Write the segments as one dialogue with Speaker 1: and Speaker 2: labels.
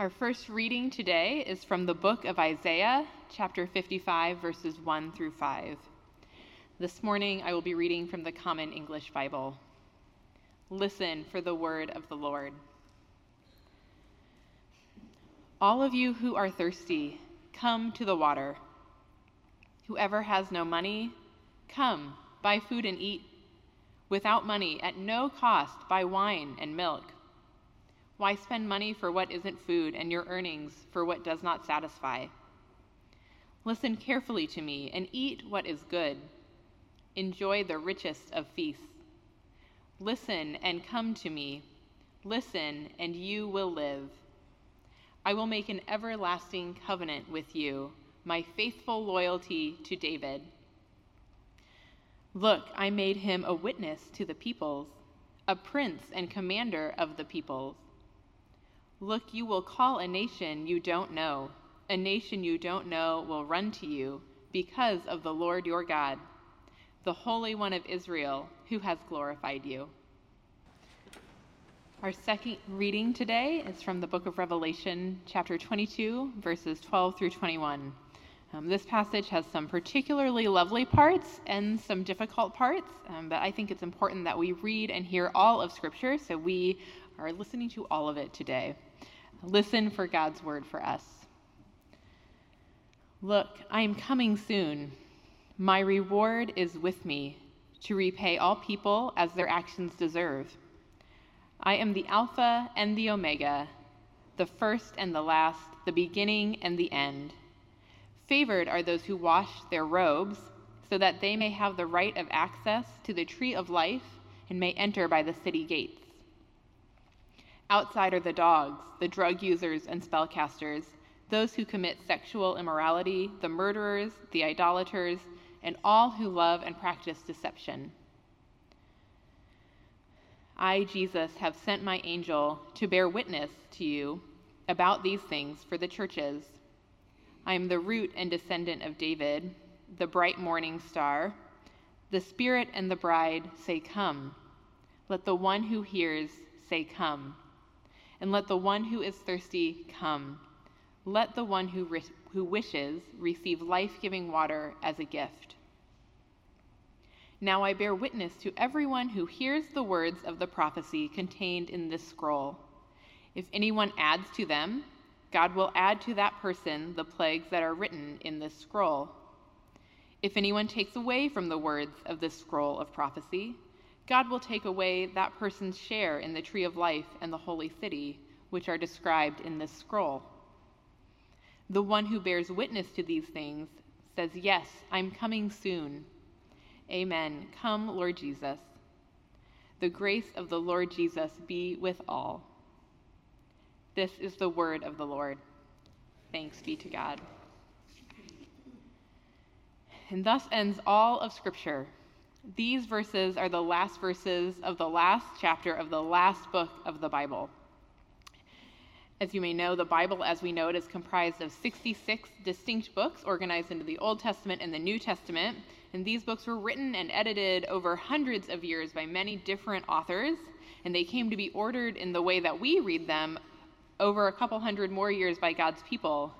Speaker 1: Our first reading today is from the book of Isaiah, chapter 55, verses 1 through 5. This morning I will be reading from the Common English Bible. Listen for the word of the Lord. All of you who are thirsty, come to the water. Whoever has no money, come, buy food and eat. Without money, at no cost, buy wine and milk. Why spend money for what isn't food and your earnings for what does not satisfy? Listen carefully to me and eat what is good. Enjoy the richest of feasts. Listen and come to me. Listen, and you will live. I will make an everlasting covenant with you, my faithful loyalty to David. Look, I made him a witness to the peoples, a prince and commander of the peoples. Look, you will call a nation you don't know. A nation you don't know will run to you because of the Lord your God, the Holy One of Israel, who has glorified you. Our second reading today is from the book of Revelation, chapter 22, verses 12 through 21. Um, this passage has some particularly lovely parts and some difficult parts, um, but I think it's important that we read and hear all of Scripture, so we are listening to all of it today. Listen for God's word for us. Look, I am coming soon. My reward is with me to repay all people as their actions deserve. I am the Alpha and the Omega, the first and the last, the beginning and the end. Favored are those who wash their robes, so that they may have the right of access to the tree of life and may enter by the city gates. Outside are the dogs, the drug users and spellcasters, those who commit sexual immorality, the murderers, the idolaters, and all who love and practice deception. I, Jesus, have sent my angel to bear witness to you about these things for the churches. I am the root and descendant of David, the bright morning star. The Spirit and the bride say, Come. Let the one who hears say, Come. And let the one who is thirsty come. Let the one who, re- who wishes receive life giving water as a gift. Now I bear witness to everyone who hears the words of the prophecy contained in this scroll. If anyone adds to them, God will add to that person the plagues that are written in this scroll. If anyone takes away from the words of this scroll of prophecy, God will take away that person's share in the tree of life and the holy city, which are described in this scroll. The one who bears witness to these things says, Yes, I'm coming soon. Amen. Come, Lord Jesus. The grace of the Lord Jesus be with all. This is the word of the Lord. Thanks be to God. And thus ends all of Scripture. These verses are the last verses of the last chapter of the last book of the Bible. As you may know, the Bible, as we know it, is comprised of 66 distinct books organized into the Old Testament and the New Testament. And these books were written and edited over hundreds of years by many different authors, and they came to be ordered in the way that we read them over a couple hundred more years by God's people.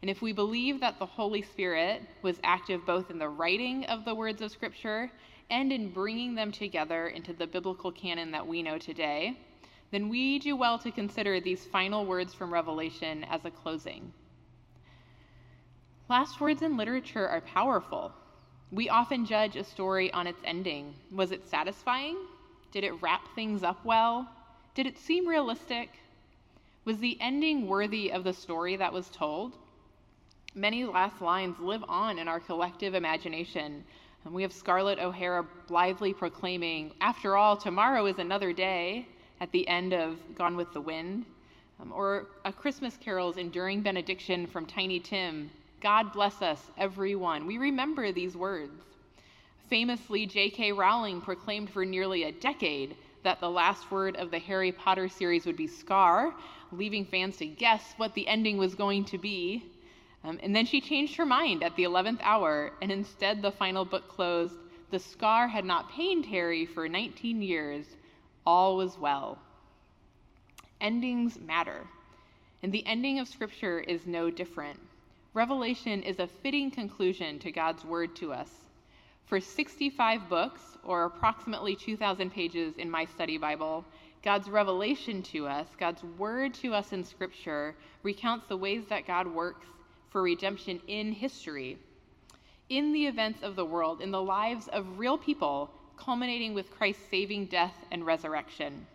Speaker 1: And if we believe that the Holy Spirit was active both in the writing of the words of Scripture and in bringing them together into the biblical canon that we know today, then we do well to consider these final words from Revelation as a closing. Last words in literature are powerful. We often judge a story on its ending. Was it satisfying? Did it wrap things up well? Did it seem realistic? Was the ending worthy of the story that was told? Many last lines live on in our collective imagination. And we have Scarlett O'Hara blithely proclaiming, After all, tomorrow is another day, at the end of Gone with the Wind. Um, or A Christmas Carol's enduring benediction from Tiny Tim God bless us, everyone. We remember these words. Famously, J.K. Rowling proclaimed for nearly a decade that the last word of the Harry Potter series would be Scar, leaving fans to guess what the ending was going to be. Um, and then she changed her mind at the 11th hour, and instead the final book closed The scar had not pained Harry for 19 years. All was well. Endings matter. And the ending of Scripture is no different. Revelation is a fitting conclusion to God's word to us. For 65 books, or approximately 2,000 pages in my study Bible, God's revelation to us, God's word to us in Scripture, recounts the ways that God works for redemption in history, in the events of the world, in the lives of real people, culminating with Christ's saving death and resurrection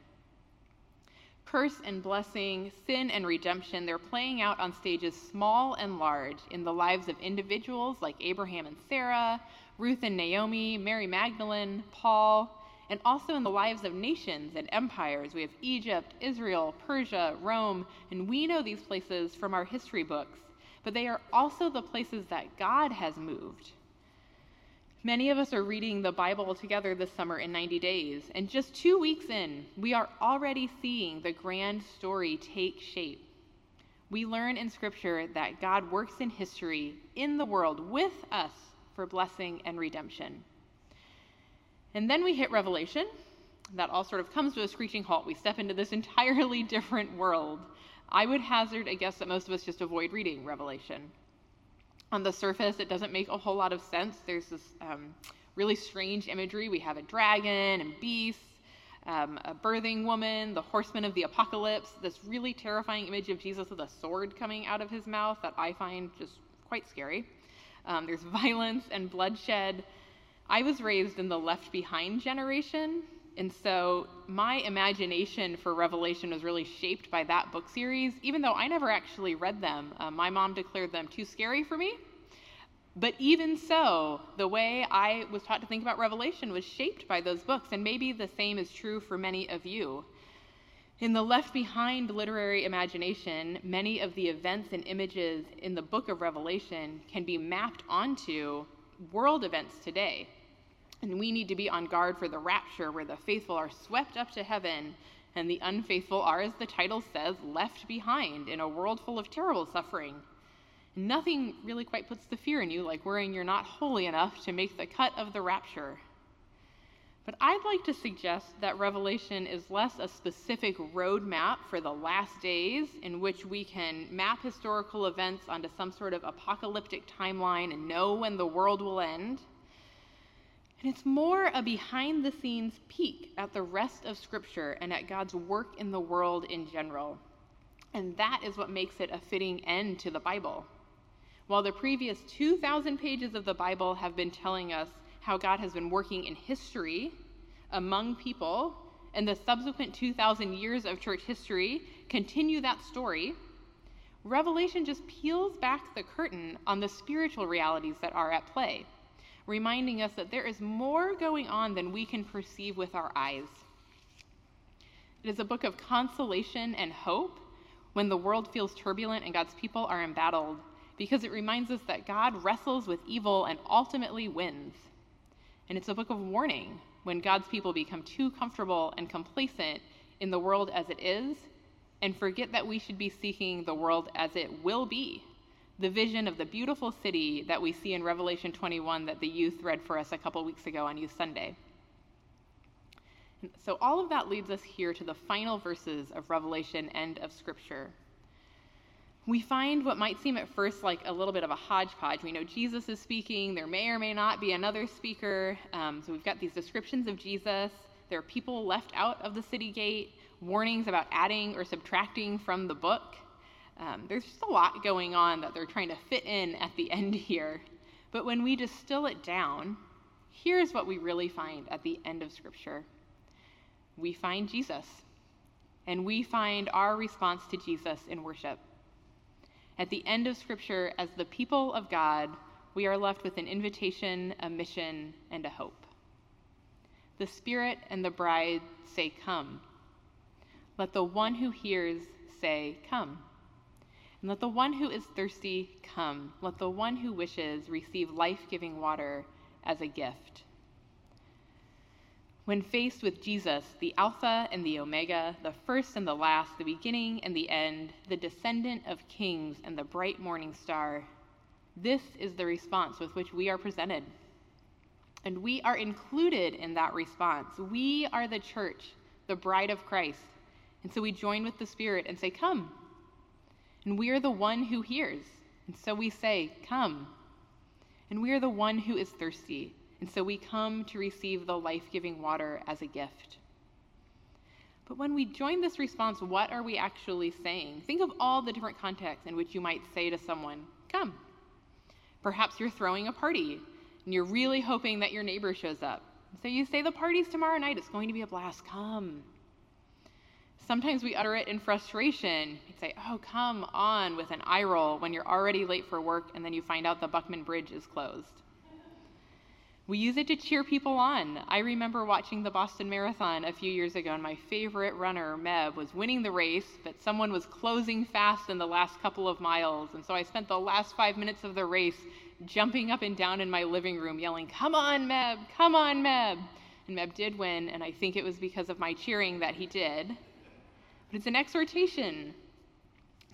Speaker 1: curse and blessing, sin and redemption, they're playing out on stages small and large in the lives of individuals like Abraham and Sarah, Ruth and Naomi, Mary Magdalene, Paul, and also in the lives of nations and empires. We have Egypt, Israel, Persia, Rome, and we know these places from our history books, but they are also the places that God has moved. Many of us are reading the Bible together this summer in 90 days, and just two weeks in, we are already seeing the grand story take shape. We learn in Scripture that God works in history, in the world, with us for blessing and redemption. And then we hit Revelation. That all sort of comes to a screeching halt. We step into this entirely different world. I would hazard a guess that most of us just avoid reading Revelation on the surface, it doesn't make a whole lot of sense. There's this um, really strange imagery. We have a dragon and beasts, um, a birthing woman, the horseman of the apocalypse, this really terrifying image of Jesus with a sword coming out of his mouth that I find just quite scary. Um, there's violence and bloodshed. I was raised in the Left Behind generation, and so my imagination for Revelation was really shaped by that book series, even though I never actually read them. Uh, my mom declared them too scary for me. But even so, the way I was taught to think about Revelation was shaped by those books, and maybe the same is true for many of you. In the left behind literary imagination, many of the events and images in the book of Revelation can be mapped onto world events today. And we need to be on guard for the rapture where the faithful are swept up to heaven and the unfaithful are, as the title says, left behind in a world full of terrible suffering. Nothing really quite puts the fear in you like worrying you're not holy enough to make the cut of the rapture. But I'd like to suggest that Revelation is less a specific roadmap for the last days in which we can map historical events onto some sort of apocalyptic timeline and know when the world will end. And it's more a behind the scenes peek at the rest of Scripture and at God's work in the world in general. And that is what makes it a fitting end to the Bible. While the previous 2,000 pages of the Bible have been telling us how God has been working in history among people, and the subsequent 2,000 years of church history continue that story, Revelation just peels back the curtain on the spiritual realities that are at play reminding us that there is more going on than we can perceive with our eyes. It is a book of consolation and hope when the world feels turbulent and God's people are embattled, because it reminds us that God wrestles with evil and ultimately wins. And it's a book of warning when God's people become too comfortable and complacent in the world as it is and forget that we should be seeking the world as it will be the vision of the beautiful city that we see in Revelation 21 that the youth read for us a couple weeks ago on Youth Sunday. So, all of that leads us here to the final verses of Revelation, end of Scripture. We find what might seem at first like a little bit of a hodgepodge. We know Jesus is speaking, there may or may not be another speaker. Um, so, we've got these descriptions of Jesus. There are people left out of the city gate, warnings about adding or subtracting from the book. Um, there's just a lot going on that they're trying to fit in at the end here. But when we distill it down, here's what we really find at the end of Scripture we find Jesus, and we find our response to Jesus in worship. At the end of Scripture, as the people of God, we are left with an invitation, a mission, and a hope. The Spirit and the bride say, Come. Let the one who hears say, Come. And let the one who is thirsty come. Let the one who wishes receive life giving water as a gift. When faced with Jesus, the Alpha and the Omega, the first and the last, the beginning and the end, the descendant of kings and the bright morning star, this is the response with which we are presented. And we are included in that response. We are the church, the bride of Christ. And so we join with the Spirit and say, Come, And we are the one who hears. And so we say, Come. And we are the one who is thirsty. And so we come to receive the life giving water as a gift. But when we join this response, what are we actually saying? Think of all the different contexts in which you might say to someone, Come. Perhaps you're throwing a party and you're really hoping that your neighbor shows up. So you say, The party's tomorrow night. It's going to be a blast. Come. Sometimes we utter it in frustration. You say, Oh, come on, with an eye roll when you're already late for work and then you find out the Buckman Bridge is closed. We use it to cheer people on. I remember watching the Boston Marathon a few years ago, and my favorite runner, Meb, was winning the race, but someone was closing fast in the last couple of miles. And so I spent the last five minutes of the race jumping up and down in my living room, yelling, Come on, Meb! Come on, Meb! And Meb did win, and I think it was because of my cheering that he did. But it's an exhortation.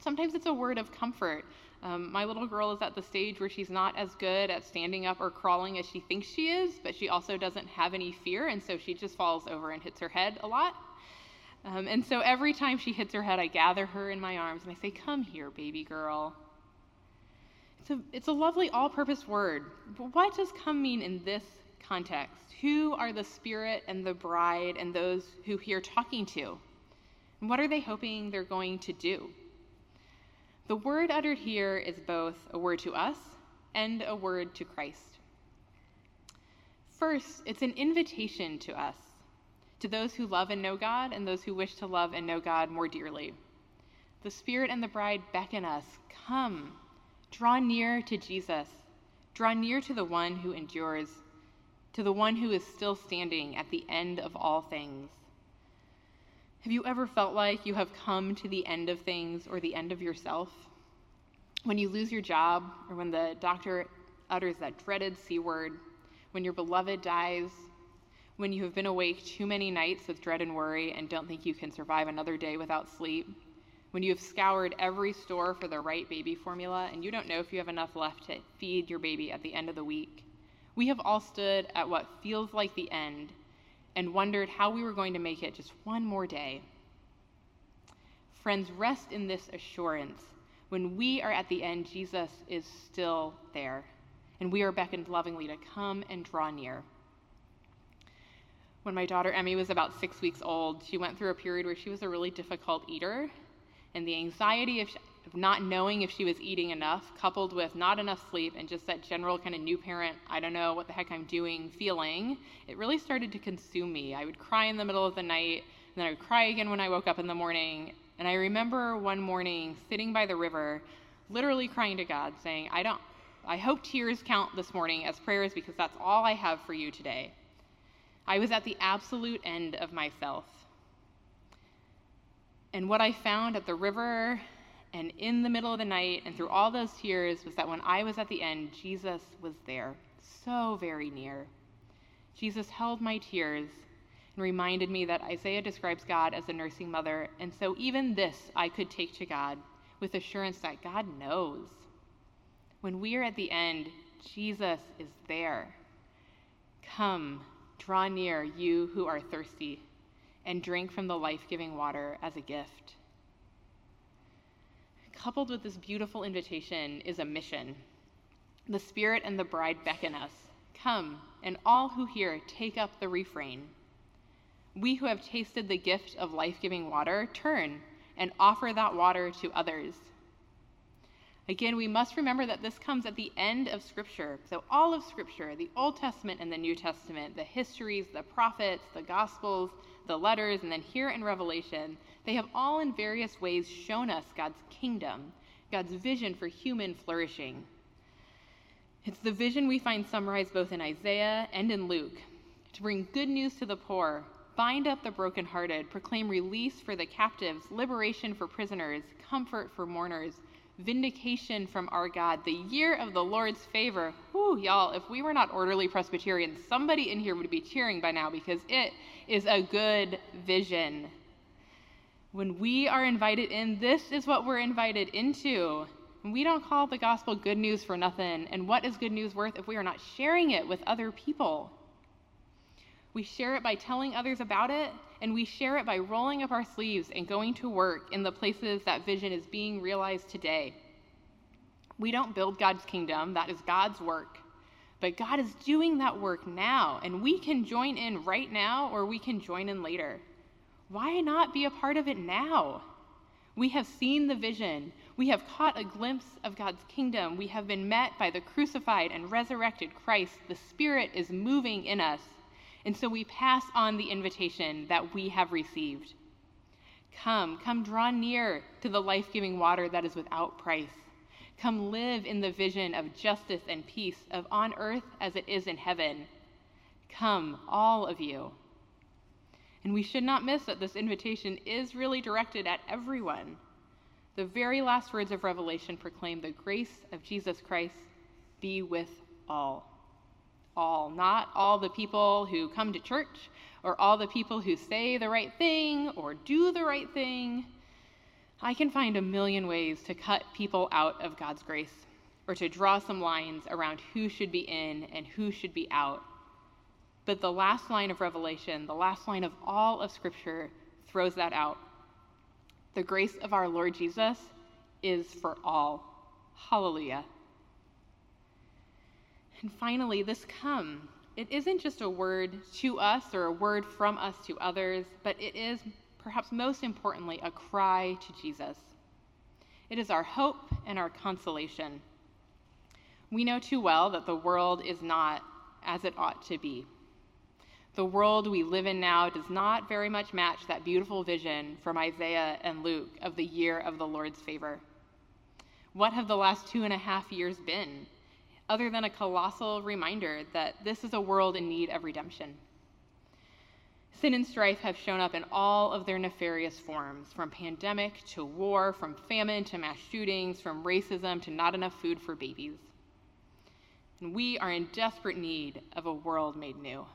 Speaker 1: Sometimes it's a word of comfort. Um, my little girl is at the stage where she's not as good at standing up or crawling as she thinks she is, but she also doesn't have any fear, and so she just falls over and hits her head a lot. Um, and so every time she hits her head, I gather her in my arms and I say, Come here, baby girl. It's a, it's a lovely all purpose word, but what does come mean in this context? Who are the spirit and the bride and those who hear talking to? And what are they hoping they're going to do? The word uttered here is both a word to us and a word to Christ. First, it's an invitation to us, to those who love and know God and those who wish to love and know God more dearly. The Spirit and the bride beckon us come, draw near to Jesus, draw near to the one who endures, to the one who is still standing at the end of all things. Have you ever felt like you have come to the end of things or the end of yourself? When you lose your job, or when the doctor utters that dreaded C word, when your beloved dies, when you have been awake too many nights with dread and worry and don't think you can survive another day without sleep, when you have scoured every store for the right baby formula and you don't know if you have enough left to feed your baby at the end of the week. We have all stood at what feels like the end and wondered how we were going to make it just one more day. Friends, rest in this assurance. When we are at the end, Jesus is still there, and we are beckoned lovingly to come and draw near. When my daughter Emmy was about six weeks old, she went through a period where she was a really difficult eater, and the anxiety of, not knowing if she was eating enough, coupled with not enough sleep and just that general kind of new parent, I don't know what the heck I'm doing feeling, it really started to consume me. I would cry in the middle of the night, and then I would cry again when I woke up in the morning. And I remember one morning sitting by the river, literally crying to God, saying, I don't, I hope tears count this morning as prayers because that's all I have for you today. I was at the absolute end of myself. And what I found at the river and in the middle of the night and through all those tears was that when I was at the end, Jesus was there, so very near. Jesus held my tears and reminded me that Isaiah describes God as a nursing mother, and so even this I could take to God with assurance that God knows. When we are at the end, Jesus is there. Come, draw near, you who are thirsty, and drink from the life giving water as a gift coupled with this beautiful invitation is a mission. The Spirit and the bride beckon us Come, and all who hear take up the refrain. We who have tasted the gift of life giving water turn and offer that water to others. Again, we must remember that this comes at the end of Scripture. So, all of Scripture, the Old Testament and the New Testament, the histories, the prophets, the Gospels, the letters, and then here in Revelation, they have all in various ways shown us God's kingdom, God's vision for human flourishing. It's the vision we find summarized both in Isaiah and in Luke to bring good news to the poor, bind up the brokenhearted, proclaim release for the captives, liberation for prisoners, comfort for mourners, vindication from our God, the year of the Lord's favor. Whew, y'all, if we were not orderly Presbyterians, somebody in here would be cheering by now because it is a good vision. When we are invited in, this is what we're invited into. we don't call the gospel good news for nothing. And what is good news worth if we are not sharing it with other people? We share it by telling others about it, and we share it by rolling up our sleeves and going to work in the places that vision is being realized today. We don't build God's kingdom, that is God's work. But God is doing that work now, and we can join in right now or we can join in later. Why not be a part of it now? We have seen the vision. We have caught a glimpse of God's kingdom. We have been met by the crucified and resurrected Christ. The Spirit is moving in us. And so we pass on the invitation that we have received. Come, come draw near to the life giving water that is without price. Come live in the vision of justice and peace, of on earth as it is in heaven. Come, all of you. And we should not miss that this invitation is really directed at everyone. The very last words of Revelation proclaim the grace of Jesus Christ be with all. All, not all the people who come to church or all the people who say the right thing or do the right thing I can find a million ways to cut people out of God's grace or to draw some lines around who should be in and who should be out. But the last line of Revelation, the last line of all of Scripture, throws that out. The grace of our Lord Jesus is for all. Hallelujah. And finally, this come. It isn't just a word to us or a word from us to others, but it is perhaps most importantly, a cry to Jesus. It is our hope and our consolation. We know too well that the world is not as it ought to be. The world we live in now does not very much match that beautiful vision from Isaiah and Luke of the year of the Lord's favor. What have the last two and a half years been, other than a colossal reminder that this is a world in need of redemption? Sin and strife have shown up in all of their nefarious forms from pandemic to war, from famine to mass shootings, from racism to not enough food for babies. And we are in desperate need of a world made new.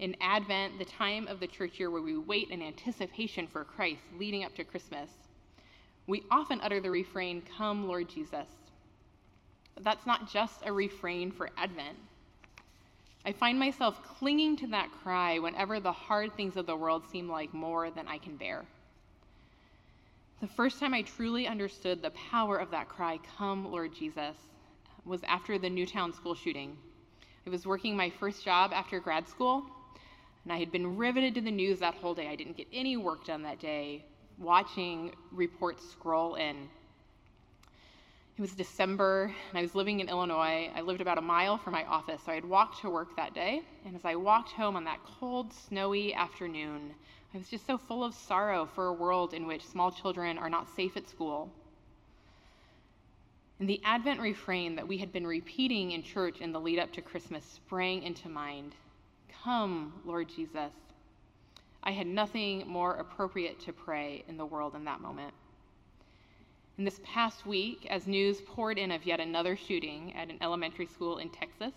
Speaker 1: In Advent, the time of the church year where we wait in anticipation for Christ leading up to Christmas, we often utter the refrain, Come, Lord Jesus. But that's not just a refrain for Advent. I find myself clinging to that cry whenever the hard things of the world seem like more than I can bear. The first time I truly understood the power of that cry, Come, Lord Jesus, was after the Newtown school shooting. I was working my first job after grad school, and I had been riveted to the news that whole day. I didn't get any work done that day, watching reports scroll in it was December, and I was living in Illinois. I lived about a mile from my office, so I had walked to work that day. And as I walked home on that cold, snowy afternoon, I was just so full of sorrow for a world in which small children are not safe at school. And the Advent refrain that we had been repeating in church in the lead up to Christmas sprang into mind Come, Lord Jesus. I had nothing more appropriate to pray in the world in that moment. In this past week, as news poured in of yet another shooting at an elementary school in Texas,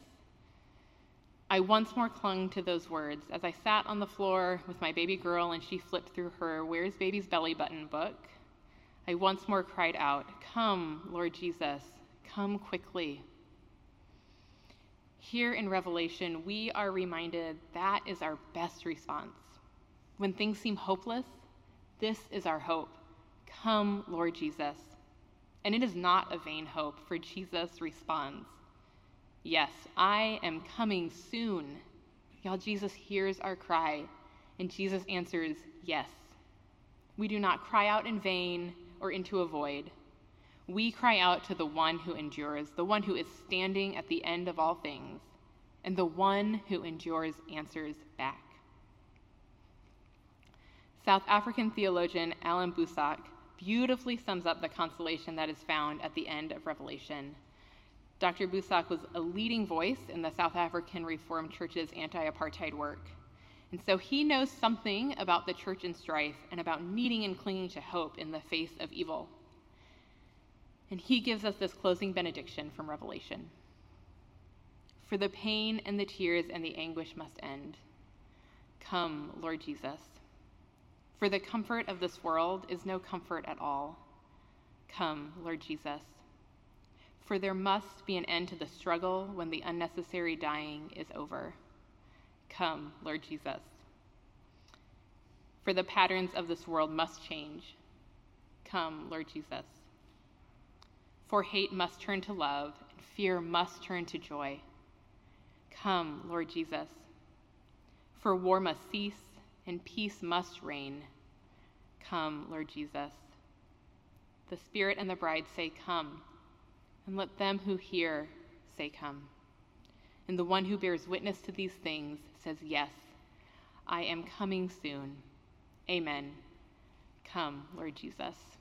Speaker 1: I once more clung to those words as I sat on the floor with my baby girl and she flipped through her Where's Baby's Belly Button book. I once more cried out, Come, Lord Jesus, come quickly. Here in Revelation, we are reminded that is our best response. When things seem hopeless, this is our hope. Come, Lord Jesus. And it is not a vain hope, for Jesus responds, Yes, I am coming soon. Y'all, Jesus hears our cry, and Jesus answers, Yes. We do not cry out in vain or into a void. We cry out to the one who endures, the one who is standing at the end of all things, and the one who endures answers back. South African theologian Allan Boesak beautifully sums up the consolation that is found at the end of Revelation. Dr. Boesak was a leading voice in the South African Reformed Church's anti apartheid work. And so he knows something about the church in strife and about needing and clinging to hope in the face of evil. And he gives us this closing benediction from Revelation For the pain and the tears and the anguish must end. Come, Lord Jesus. For the comfort of this world is no comfort at all. Come, Lord Jesus. For there must be an end to the struggle when the unnecessary dying is over. Come, Lord Jesus. For the patterns of this world must change. Come, Lord Jesus. For hate must turn to love, and fear must turn to joy. Come, Lord Jesus. For war must cease, and peace must reign. Come, Lord Jesus. The Spirit and the bride say, Come, and let them who hear say, Come. And the one who bears witness to these things says, Yes, I am coming soon. Amen. Come, Lord Jesus.